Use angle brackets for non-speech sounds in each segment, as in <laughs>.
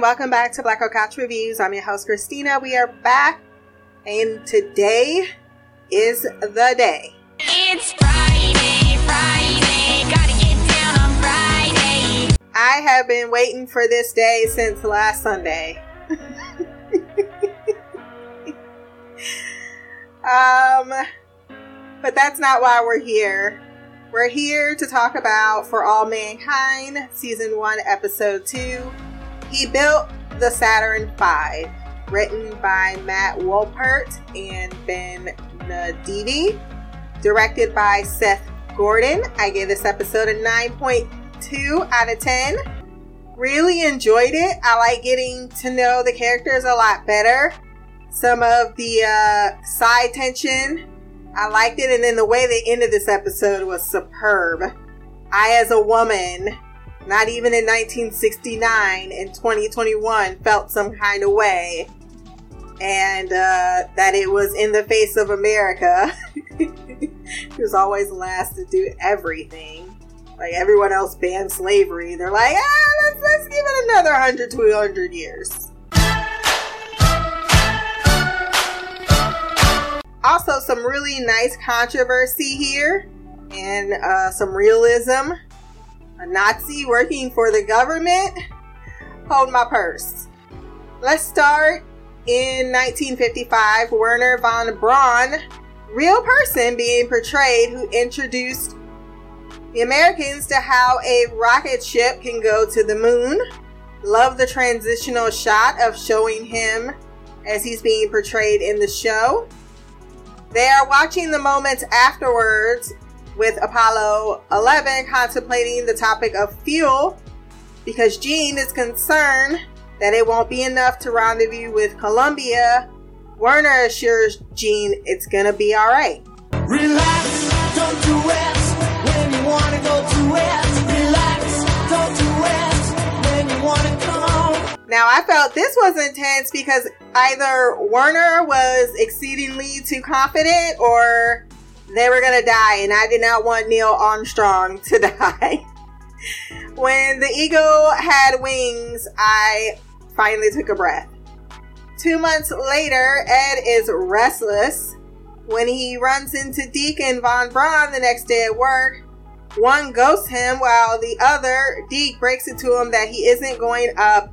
Welcome back to Black Girl Couch Reviews. I'm your host, Christina. We are back, and today is the day. It's Friday, Friday, gotta get down on Friday. I have been waiting for this day since last Sunday. <laughs> um, but that's not why we're here. We're here to talk about For All Mankind, Season 1, Episode 2. He built the Saturn V, written by Matt Wolpert and Ben Nedivi, directed by Seth Gordon. I gave this episode a 9.2 out of 10. Really enjoyed it. I like getting to know the characters a lot better. Some of the uh, side tension I liked it, and then the way they ended this episode was superb. I, as a woman, not even in 1969, in 2021, felt some kind of way, and uh, that it was in the face of America, <laughs> who's always last to do everything. Like everyone else banned slavery, they're like, ah, let's, let's give it another 100 200 years. Also, some really nice controversy here and uh, some realism. A Nazi working for the government. Hold my purse. Let's start in 1955. Wernher von Braun, real person being portrayed, who introduced the Americans to how a rocket ship can go to the moon. Love the transitional shot of showing him as he's being portrayed in the show. They are watching the moments afterwards with Apollo 11 contemplating the topic of fuel because Gene is concerned that it won't be enough to rendezvous with Columbia. Wernher assures Gene it's gonna be alright. Relax, don't do it when you wanna go to it. Relax, don't do it when you wanna come. Now, I felt this was intense because either Wernher was exceedingly too confident or they were going to die, and I did not want Neil Armstrong to <laughs> die. when the eagle had wings, I finally took a breath. Two months later, Ed is restless when he runs into Deacon Von Braun the next day at work. One ghosts him while the other, Deke, breaks it to him that he isn't going up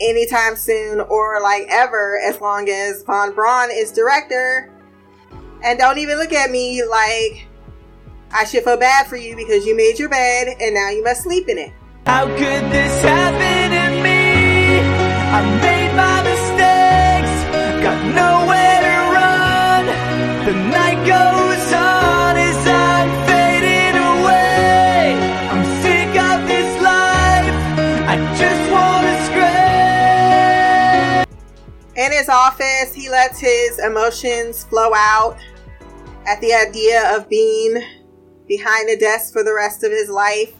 anytime soon or like ever as long as Von Braun is director. And don't even look at me like I should feel bad for you because you made your bed and now you must sleep in it. How could this happen to me? I made my mistakes, got nowhere to run. The night goes on as I'm fading away. I'm sick of this life, I just wanna scream. In his office, he lets his emotions flow out at the idea of being behind a desk for the rest of his life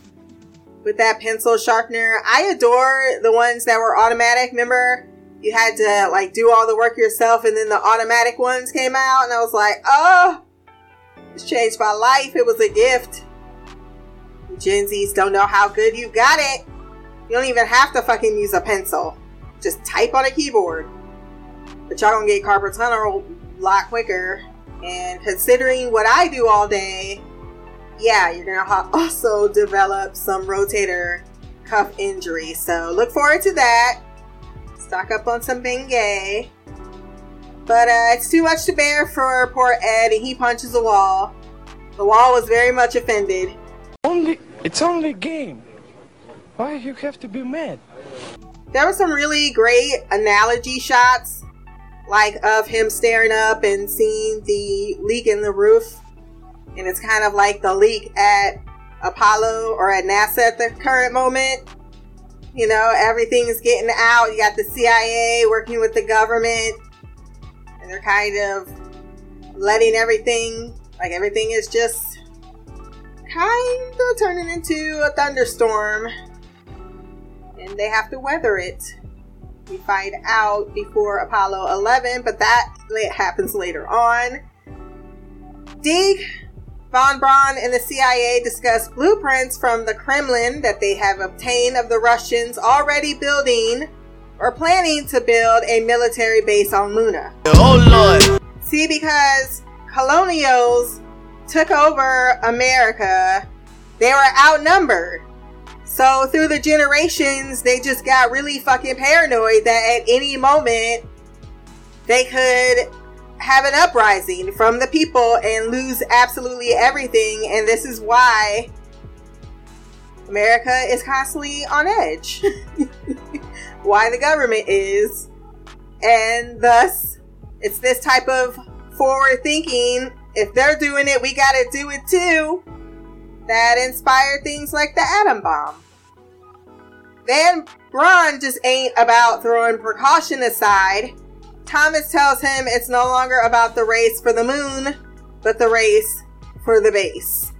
with that pencil sharpener. I adore the ones that were automatic. Remember, you had to like do all the work yourself, and then the automatic ones came out, and I was like, oh, it's changed my life. It was a gift. Gen Zs don't know how good you got it. You don't even have to fucking use a pencil. Just type on a keyboard. But y'all gonna get carpal tunnel a lot quicker. And considering what I do all day, yeah, you're gonna ha- <laughs> also develop some rotator cuff injury. So look forward to that. Stock up on some Bengay. But uh, it's too much to bear for poor Ed, and he punches a wall. The wall was very much offended. Only it's only a game. Why you have to be mad? There were some really great analogy shots, like of him staring up and seeing the leak in the roof. And it's kind of like the leak at Apollo or at NASA at the current moment. You know, everything is getting out. You got the CIA working with the government, and they're kind of letting everything, like everything is just kind of turning into a thunderstorm and they have to weather it. We find out before Apollo 11, but that happens later on. Deke, Von Braun, and the CIA discuss blueprints from the Kremlin that they have obtained of the Russians already building or planning to build a military base on Luna. Oh Lord. See, because colonials took over America, they were outnumbered. So through the generations, they just got really fucking paranoid that at any moment they could have an uprising from the people and lose absolutely everything. And this is why America is constantly on edge. <laughs> why the government is. And thus, it's this type of forward thinking. If they're doing it, we gotta do it too. That inspired things like the atom bomb. Von Braun just ain't about throwing precaution aside. Thomas tells him it's no longer about the race for the moon, but the race for the base.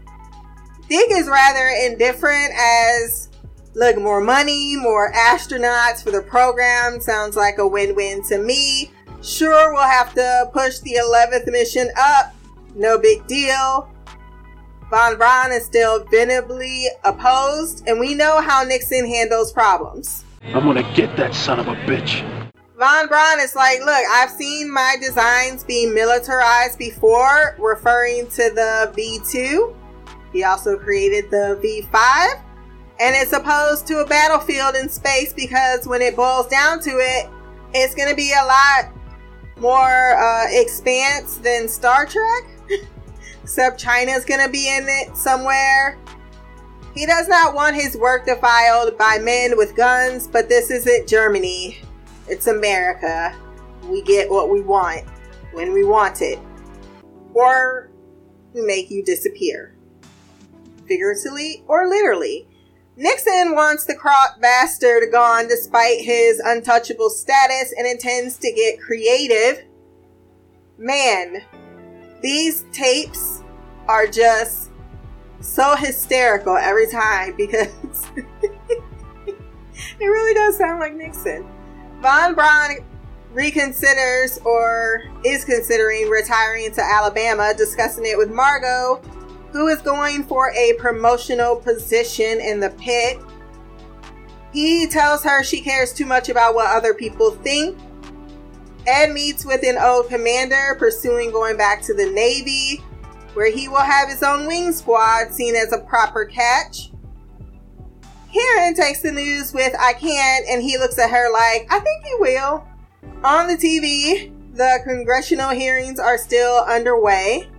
Dick is rather indifferent as look, more money, more astronauts for the program sounds like a win win to me. Sure, we'll have to push the 11th mission up. No big deal. Von Braun is still vehemently opposed, and we know how Nixon handles problems. I'm gonna get that son of a bitch. Von Braun is like, look, I've seen my designs being militarized before, referring to the V2. He also created the V5, and it's opposed to a battlefield in space because when it boils down to it, it's going to be a lot more uh, expanse than Star Trek. Except China's to be in it somewhere. He does not want his work defiled by men with guns, but this isn't Germany. It's America. We get what we want when we want it. Or we make you disappear. Figuratively or literally. Nixon wants the crop bastard gone despite his untouchable status and intends to get creative. Man, these tapes are just so hysterical every time <laughs> because it really does sound like Nixon. Von Braun reconsiders or is considering retiring to Alabama, discussing it with Margot, who is going for a promotional position in the pit. He tells her she cares too much about what other people think. Ed meets with an old commander pursuing going back to the Navy, where he will have his own wing squad seen as a proper catch. Karen takes the news with I can't, and he looks at her like, I think you will. On the TV, the congressional hearings are still underway.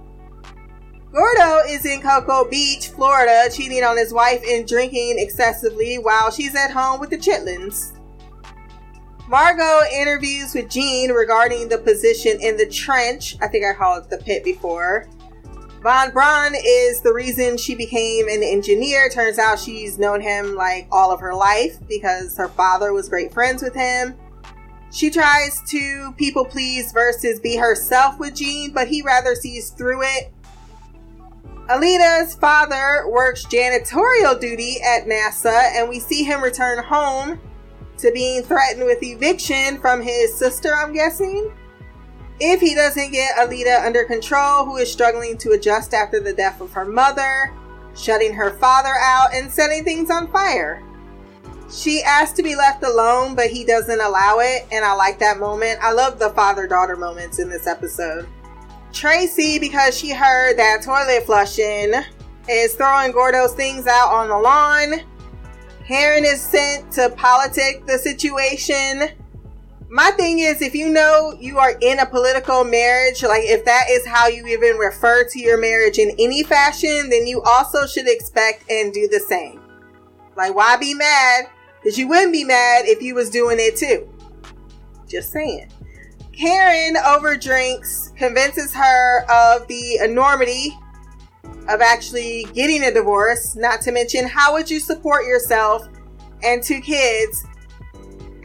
Gordo is in Cocoa Beach, Florida, cheating on his wife and drinking excessively while she's at home with the chitlins. Margot interviews with Gene regarding the position in the trench. I think I called it the pit before. Von Braun is the reason she became an engineer. Turns out she's known him like all of her life because her father was great friends with him. She tries to people please versus be herself with Gene, but he rather sees through it. Aleida's father works janitorial duty at NASA, and we see him return home to being threatened with eviction from his sister, I'm guessing. If he doesn't get Aleida under control, who is struggling to adjust after the death of her mother, shutting her father out, and setting things on fire. She asks to be left alone, but he doesn't allow it, and I like that moment. I love the father daughter moments in this episode. Tracy, because she heard that toilet flushing, is throwing Gordo's things out on the lawn. Karen is sent to politic the situation. My thing is, if you know you are in a political marriage, like if that is how you even refer to your marriage in any fashion, then you also should expect and do the same. Like, why be mad? Because you wouldn't be mad if you was doing it too. Just saying. Karen overdrinks, convinces her of the enormity of actually getting a divorce, not to mention how would you support yourself and two kids.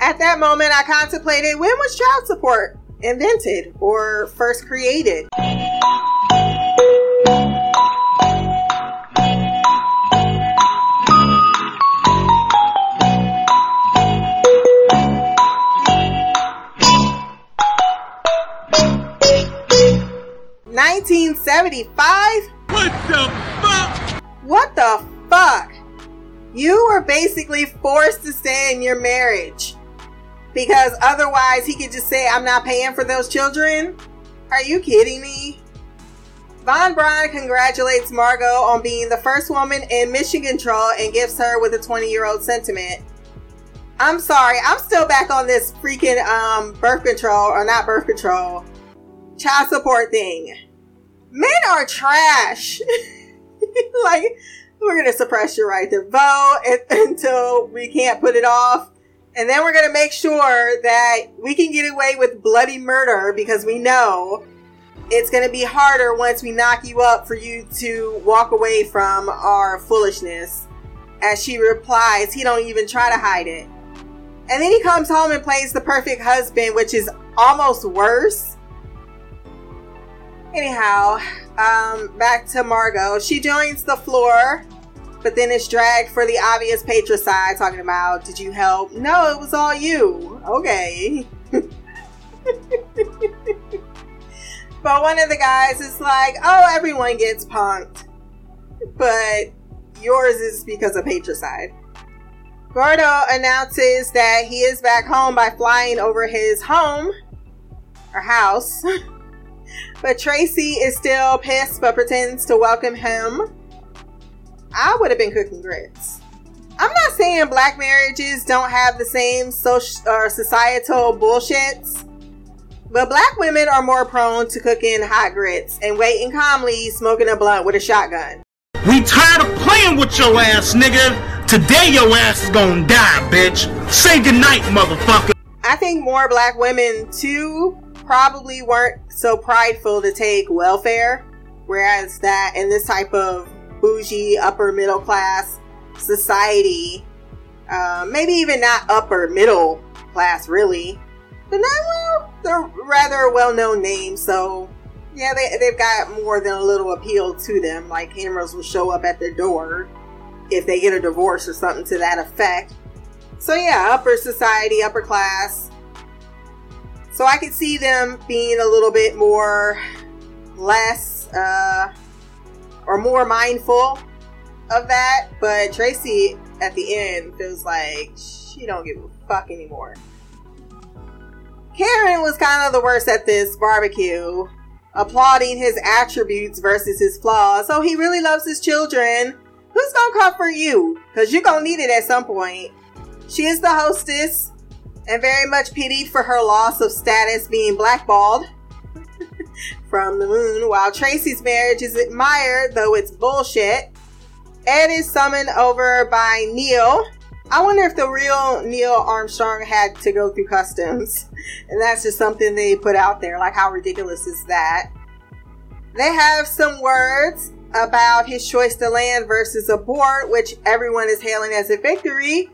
At that moment, I contemplated when was child support invented or first created? Nineteen seventy-five. What the fuck? What the fuck? You were basically forced to stay in your marriage. Because otherwise, he could just say, I'm not paying for those children. Are you kidding me? Von Braun congratulates Margot on being the first woman in mission control and gifts her with a 20 year old sentiment. I'm sorry, I'm still back on this freaking um, birth control, or not birth control, child support thing. Men are trash. <laughs> like, we're gonna suppress your right to vote un- <laughs> until we can't put it off. And then we're gonna make sure that we can get away with bloody murder because we know it's gonna be harder once we knock you up for you to walk away from our foolishness. As she replies, he don't even try to hide it. And then he comes home and plays the perfect husband, which is almost worse. Anyhow, um, back to Margot. She joins the floor, but then is dragged for the obvious patricide, talking about, Did you help? No, it was all you. Okay. <laughs> but one of the guys is like, Oh, everyone gets punked. But yours is because of patricide. Gordo announces that he is back home by flying over his home or house. <laughs> but Tracy is still pissed but pretends to welcome him. I would have been cooking grits. I'm not saying black marriages don't have the same social or societal bullshits, but black women are more prone to cooking hot grits and waiting calmly, smoking a blunt with a shotgun. We tired of playing with your ass, nigga. Today your ass is gonna die, bitch. Say goodnight, motherfucker. I think more black women too probably weren't so prideful to take welfare, whereas that in this type of bougie upper middle class society, uh, maybe even not upper middle class really, but not well, they're rather well known names, so yeah, they, they've got more than a little appeal to them. Like cameras will show up at their door if they get a divorce or something to that effect. So yeah, upper society, upper class. So I could see them being a little bit more less uh, or more mindful of that. But Tracy at the end feels like she don't give a fuck anymore. Karen was kind of the worst at this barbecue, applauding his attributes versus his flaws. So he really loves his children. Who's gonna comfort you? Because you're gonna need it at some point. She is the hostess and very much pitied for her loss of status being blackballed <laughs> from the moon, while Tracy's marriage is admired, though it's bullshit. Ed is summoned over by Neil. I wonder if the real Neil Armstrong had to go through customs. And that's just something they put out there. Like, how ridiculous is that? They have some words about his choice to land versus abort, which everyone is hailing as a victory.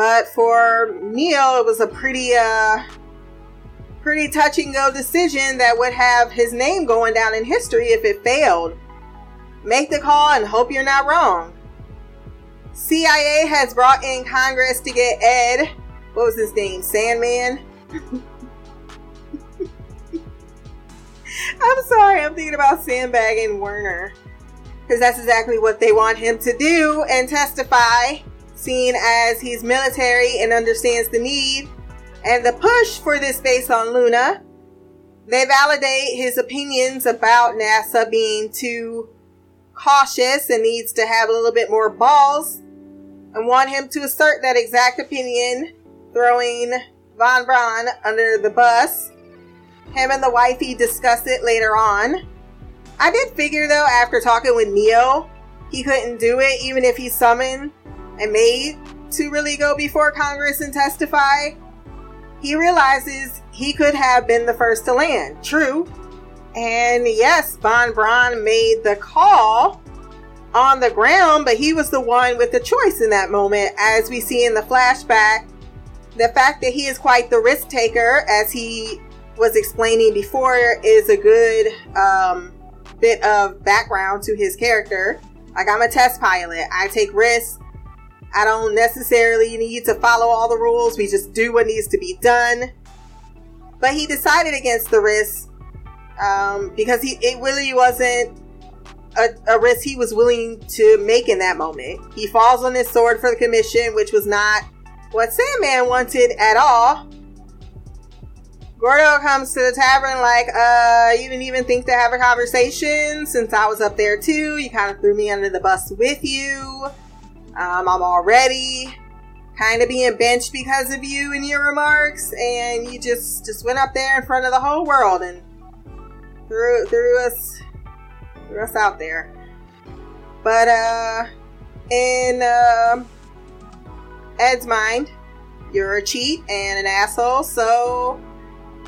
But for Neil, it was a pretty, uh, pretty touch and go decision that would have his name going down in history if it failed. Make the call and hope you're not wrong. CIA has brought in Congress to get Ed, what was his name? Sandman? <laughs> I'm sorry, I'm thinking about sandbagging Wernher. Because that's exactly what they want him to do and testify, seeing as he's military and understands the need and the push for this base on Luna. They validate his opinions about NASA being too cautious and needs to have a little bit more balls and want him to assert that exact opinion, throwing Von Braun under the bus. Him and the wifey discuss it later on. I did figure though, after talking with Neo, he couldn't do it even if he summoned and made to really go before Congress and testify. He realizes he could have been the first to land. True. And yes, Von Braun made the call on the ground, but he was the one with the choice in that moment, as we see in the flashback. The fact that he is quite the risk taker, as he was explaining before, is a good um, bit of background to his character. Like, I'm a test pilot, I take risks. I don't necessarily need to follow all the rules, we just do what needs to be done. But he decided against the risk um, because he it really wasn't a, a risk he was willing to make in that moment. He falls on his sword for the commission, which was not what Sandman wanted at all. Gordo comes to the tavern like, uh, you didn't even think to have a conversation since I was up there too. You kind of threw me under the bus with you. Um, I'm already kind of being benched because of you and your remarks, and you just just went up there in front of the whole world and threw threw us threw us out there. But uh, in uh, Ed's mind, you're a cheat and an asshole, so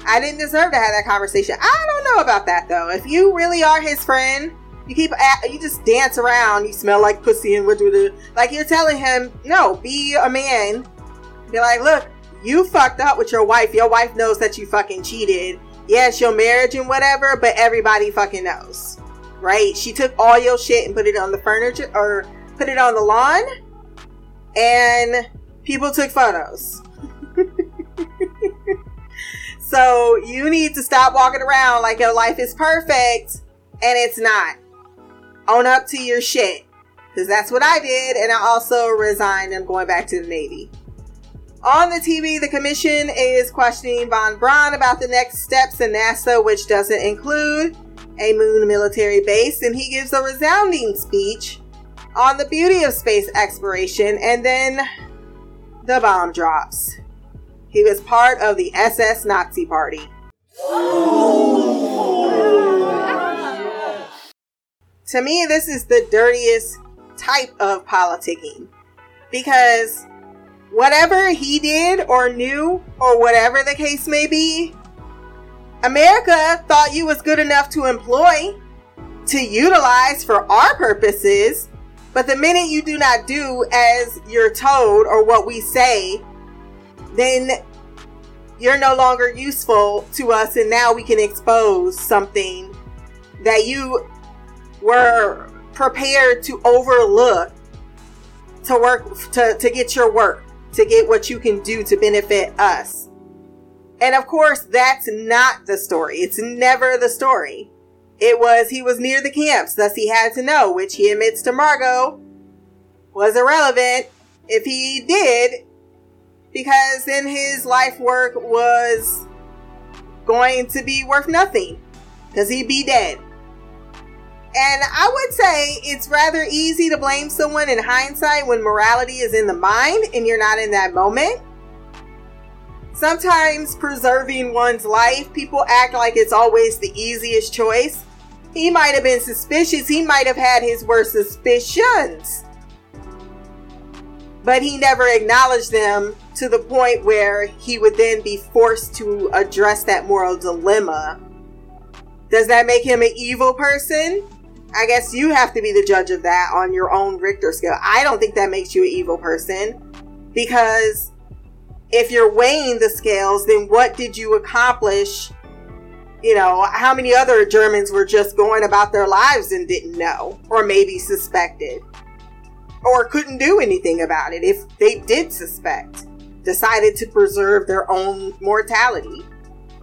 I didn't deserve to have that conversation. I don't know about that though. If you really are his friend, you keep you just dance around. You smell like pussy and what do? Like you're telling him, no, be a man. Be like, look, you fucked up with your wife. Your wife knows that you fucking cheated. Yes, your marriage and whatever, but everybody fucking knows, right? She took all your shit and put it on the furniture or put it on the lawn, and people took photos. <laughs> So you need to stop walking around like your life is perfect and it's not. Own up to your shit. Because that's what I did, and I also resigned. I'm going back to the Navy. On the TV, the commission is questioning Von Braun about the next steps in NASA, which doesn't include a moon military base, and he gives a resounding speech on the beauty of space exploration, and then the bomb drops. He was part of the SS Nazi Party. Oh. To me, this is the dirtiest type of politicking because whatever he did or knew, or whatever the case may be, America thought you was good enough to employ, to utilize for our purposes. But the minute you do not do as you're told or what we say, then you're no longer useful to us and now we can expose something that you were prepared to overlook to work to, to get your work to get what you can do to benefit us. And of course that's not the story. It's never the story. It was he was near the camps. Thus he had to know which he admits to margot was irrelevant if he did because then his life work was going to be worth nothing because he'd be dead. And I would say it's rather easy to blame someone in hindsight when morality is in the mind and you're not in that moment. Sometimes preserving one's life, people act like it's always the easiest choice. He might have been suspicious, he might have had his worst suspicions, but he never acknowledged them to the point where he would then be forced to address that moral dilemma. Does that make him an evil person? I guess you have to be the judge of that on your own Richter scale. I don't think that makes you an evil person because if you're weighing the scales, then what did you accomplish? You know, how many other Germans were just going about their lives and didn't know or maybe suspected or couldn't do anything about it if they did suspect? decided to preserve their own mortality.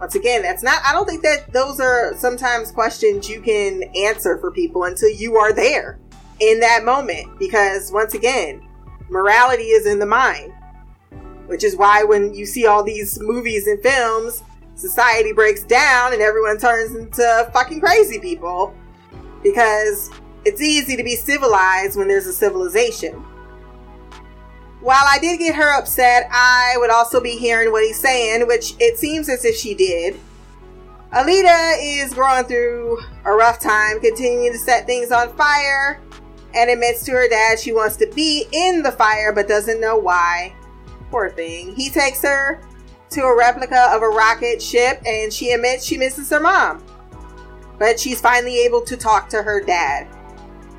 Once again, that's not, I don't think that those are sometimes questions you can answer for people until you are there in that moment. Because once again, morality is in the mind, which is why when you see all these movies and films, society breaks down and everyone turns into fucking crazy people because it's easy to be civilized when there's a civilization. While I did get her upset, I would also be hearing what he's saying, which it seems as if she did. Aleida is going through a rough time, continuing to set things on fire, and admits to her dad she wants to be in the fire but doesn't know why. Poor thing. He takes her to a replica of a rocket ship and she admits she misses her mom. But she's finally able to talk to her dad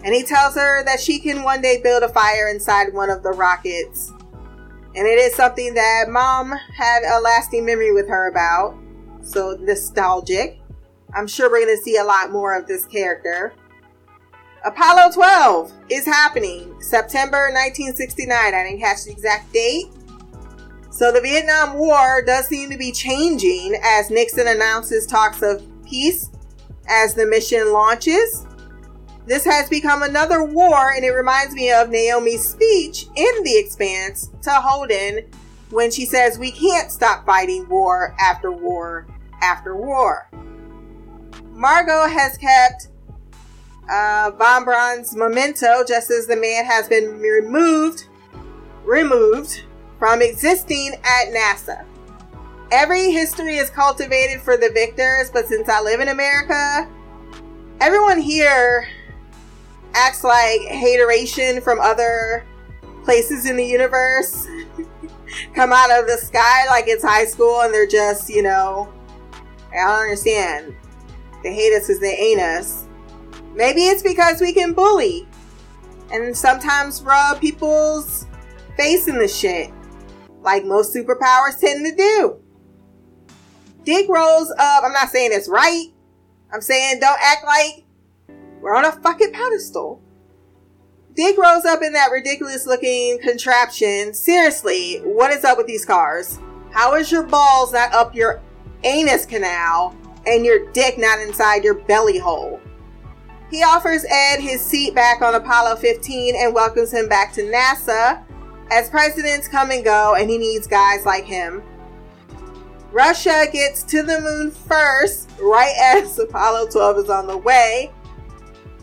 and he tells her that she can one day build a fire inside one of the rockets. And it is something that mom had a lasting memory with her about. So nostalgic. I'm sure we're going to see a lot more of this character. Apollo 12 is happening September 1969. I didn't catch the exact date. So the Vietnam War does seem to be changing as Nixon announces talks of peace as the mission launches. This has become another war, and it reminds me of Naomi's speech in The Expanse to Holden when she says, We can't stop fighting war after war after war. Margot has kept uh, Von Braun's memento just as the man has been removed removed from existing at NASA. Every history is cultivated for the victors, but since I live in America, everyone here acts like hateration from other places in the universe <laughs> come out of the sky like it's high school and they're just, you know, I don't understand. They hate us because they ain't us. Maybe it's because we can bully and sometimes rub people's face in the shit, like most superpowers tend to do. Dick rolls up. I'm not saying it's right. I'm saying don't act like we're on a fucking pedestal. Dick rolls up in that ridiculous looking contraption. Seriously, what is up with these cars? How is your balls not up your anus canal and your dick not inside your belly hole? He offers Ed his seat back on Apollo 15 and welcomes him back to NASA as presidents come and go and he needs guys like him. Russia gets to the moon first, right as Apollo 12 is on the way,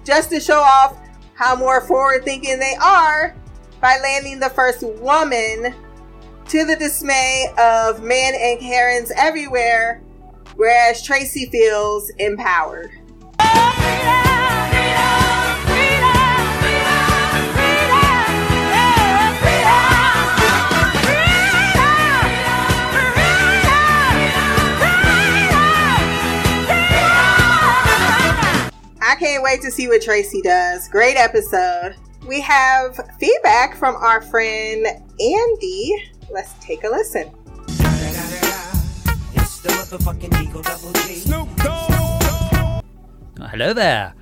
just to show off how more forward thinking they are by landing the first woman to the dismay of men and Karens everywhere, whereas Tracy feels empowered. Wait to see what Tracy does. Great episode. We have feedback from our friend Andy. Let's take a listen. Uh, Hello there.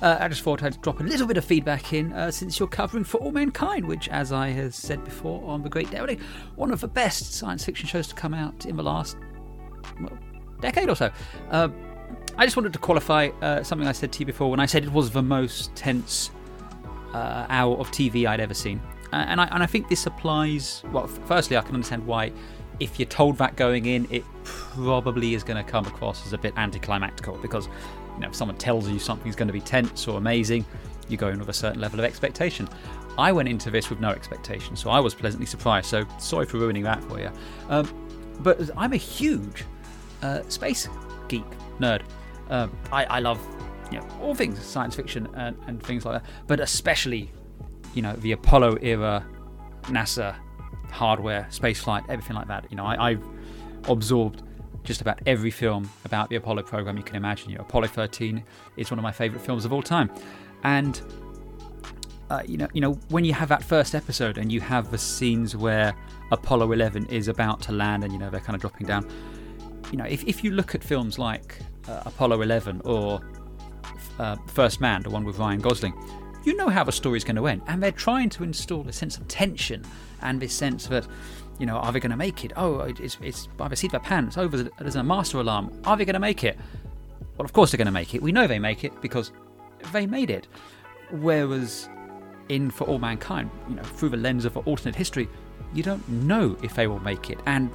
Uh, I just thought I'd drop a little bit of feedback in uh, since you're covering For All Mankind, which, as I have said before on The Great Dowdy, one of the best science fiction shows to come out in the last well, decade or so. Uh, I just wanted to qualify uh, something I said to you before when I said it was the most tense uh, hour of TV I'd ever seen. Uh, and, I, and I think this applies. Well, firstly, I can understand why, if you're told that going in, it probably is going to come across as a bit anticlimactical because you know, if someone tells you something's going to be tense or amazing, you go in with a certain level of expectation. I went into this with no expectation, so I was pleasantly surprised. So sorry for ruining that for you. Um, but I'm a huge uh, space geek nerd. Um, I, I love you know all things science fiction and, and things like that, but especially you know the Apollo era, NASA hardware, spaceflight, everything like that. You know, I, I've absorbed just about every film about the Apollo program you can imagine. You know, Apollo 13 is one of my favorite films of all time, and uh, you know, you know, when you have that first episode and you have the scenes where Apollo 11 is about to land and you know they're kind of dropping down. You know, if, if you look at films like uh, Apollo 11 or uh, First Man, the one with Ryan Gosling, you know how the story's going to end, and they're trying to install a sense of tension and this sense that, you know, are they going to make it? Oh, it's it's by the seat of their pants. Oh, there's a, master alarm. Are they going to make it? Well, of course they're going to make it. We know they make it because they made it. Whereas in For All Mankind, you know, through the lens of alternate history, you don't know if they will make it. And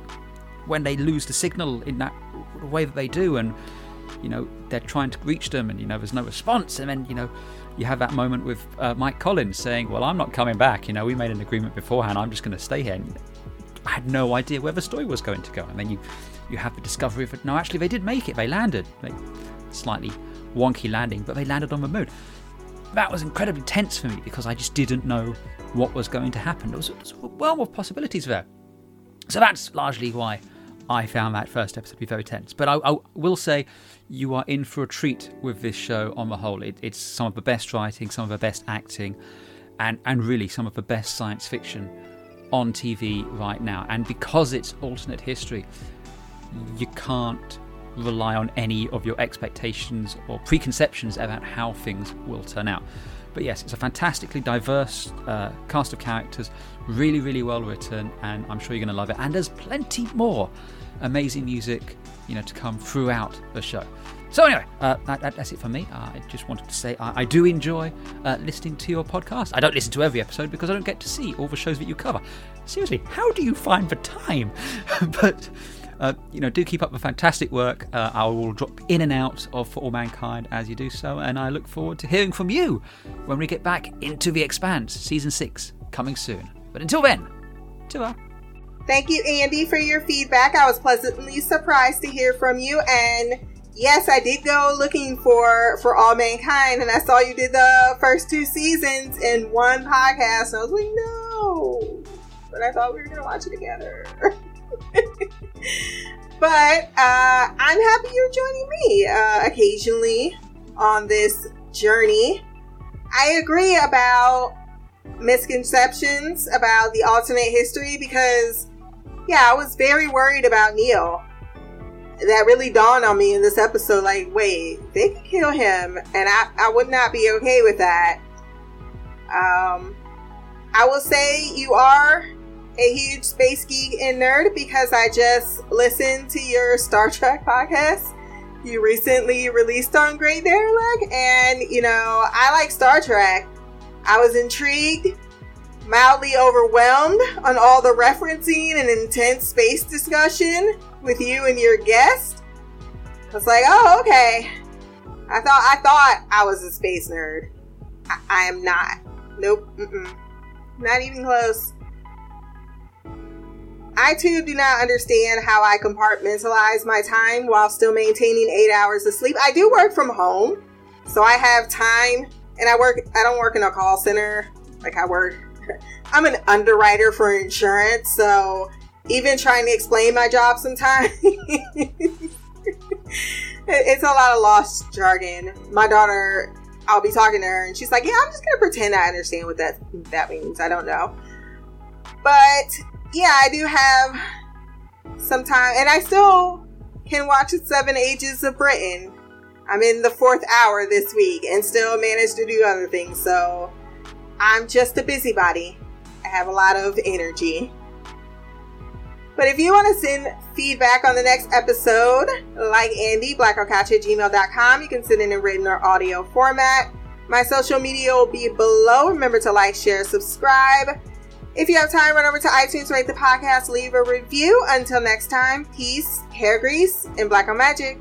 when they lose the signal in that way that they do, and you know they're trying to reach them, and you know there's no response, and then you know you have that moment with uh, Mike Collins saying, "Well, I'm not coming back. You know, we made an agreement beforehand. I'm just going to stay here." And I had no idea where the story was going to go, and then you you have the discovery of. No, actually, they did make it. They landed. They, slightly wonky landing, but they landed on the moon. That was incredibly tense for me because I just didn't know what was going to happen. There was, there was a realm of possibilities there. So that's largely why I found that first episode to be very tense. But I, I will say you are in for a treat with this show on the whole. It, it's some of the best writing, some of the best acting, and, and really some of the best science fiction on TV right now. And because it's alternate history, you can't rely on any of your expectations or preconceptions about how things will turn out. But yes, it's a fantastically diverse uh, cast of characters, really, really well written, and I'm sure you're going to love it. And there's plenty more amazing music, you know, to come throughout the show. So anyway, uh, that, that- that's it for me. I just wanted to say I, I do enjoy uh, listening to your podcast. I don't listen to every episode because I don't get to see all the shows that you cover. Seriously, how do you find the time? <laughs> but Uh, you know, do keep up the fantastic work. Uh, I will drop in and out of For All Mankind as you do so, and I look forward to hearing from you when we get back into The Expanse, Season 6, coming soon. But until then, ta Thank you, Andy, for your feedback. I was pleasantly surprised to hear from you. And yes, I did go looking for for All Mankind, and I saw you did the first two seasons in one podcast. And I was like, no, but I thought we were gonna watch it together. <laughs> but uh, I'm happy you're joining me uh, occasionally on this journey. I agree about misconceptions about the alternate history because yeah, I was very worried about Neil. That really dawned on me in this episode. Like, wait, they could kill him, and I, I would not be okay with that. Um, I will say you are a huge space geek and nerd because I just listened to your <laughs> Star Trek podcast you recently released on Great Derelict, and you know, I like Star Trek. I was intrigued mildly overwhelmed on all the referencing and intense space discussion with you and your guest. I was like, oh, okay. I thought I thought I was a space nerd. I, I am not. Nope. Mm-mm. Not even close. I too do not understand how I compartmentalize my time while still maintaining eight hours of sleep. I do work from home, so I have time, and I work. I don't work in a call center. Like I work I'm an underwriter for insurance, so even trying to explain my job sometimes, <laughs> it's a lot of lost jargon. My daughter, I'll be talking to her, and she's like, "Yeah, I'm just gonna pretend I understand what that that means. I don't know." But yeah, I do have some time, and I still can watch the Seven Ages of Britain. I'm in the fourth hour this week, and still manage to do other things. So I'm just a busybody. I have a lot of energy. But if you want to send feedback on the next episode, like Andy, blackoutcouch at gmail.com, you can send it in written or audio format. My social media will be below. Remember to like, share, subscribe. If you have time, run over to iTunes, rate the podcast, leave a review. Until next time, peace, hair grease, and black on magic.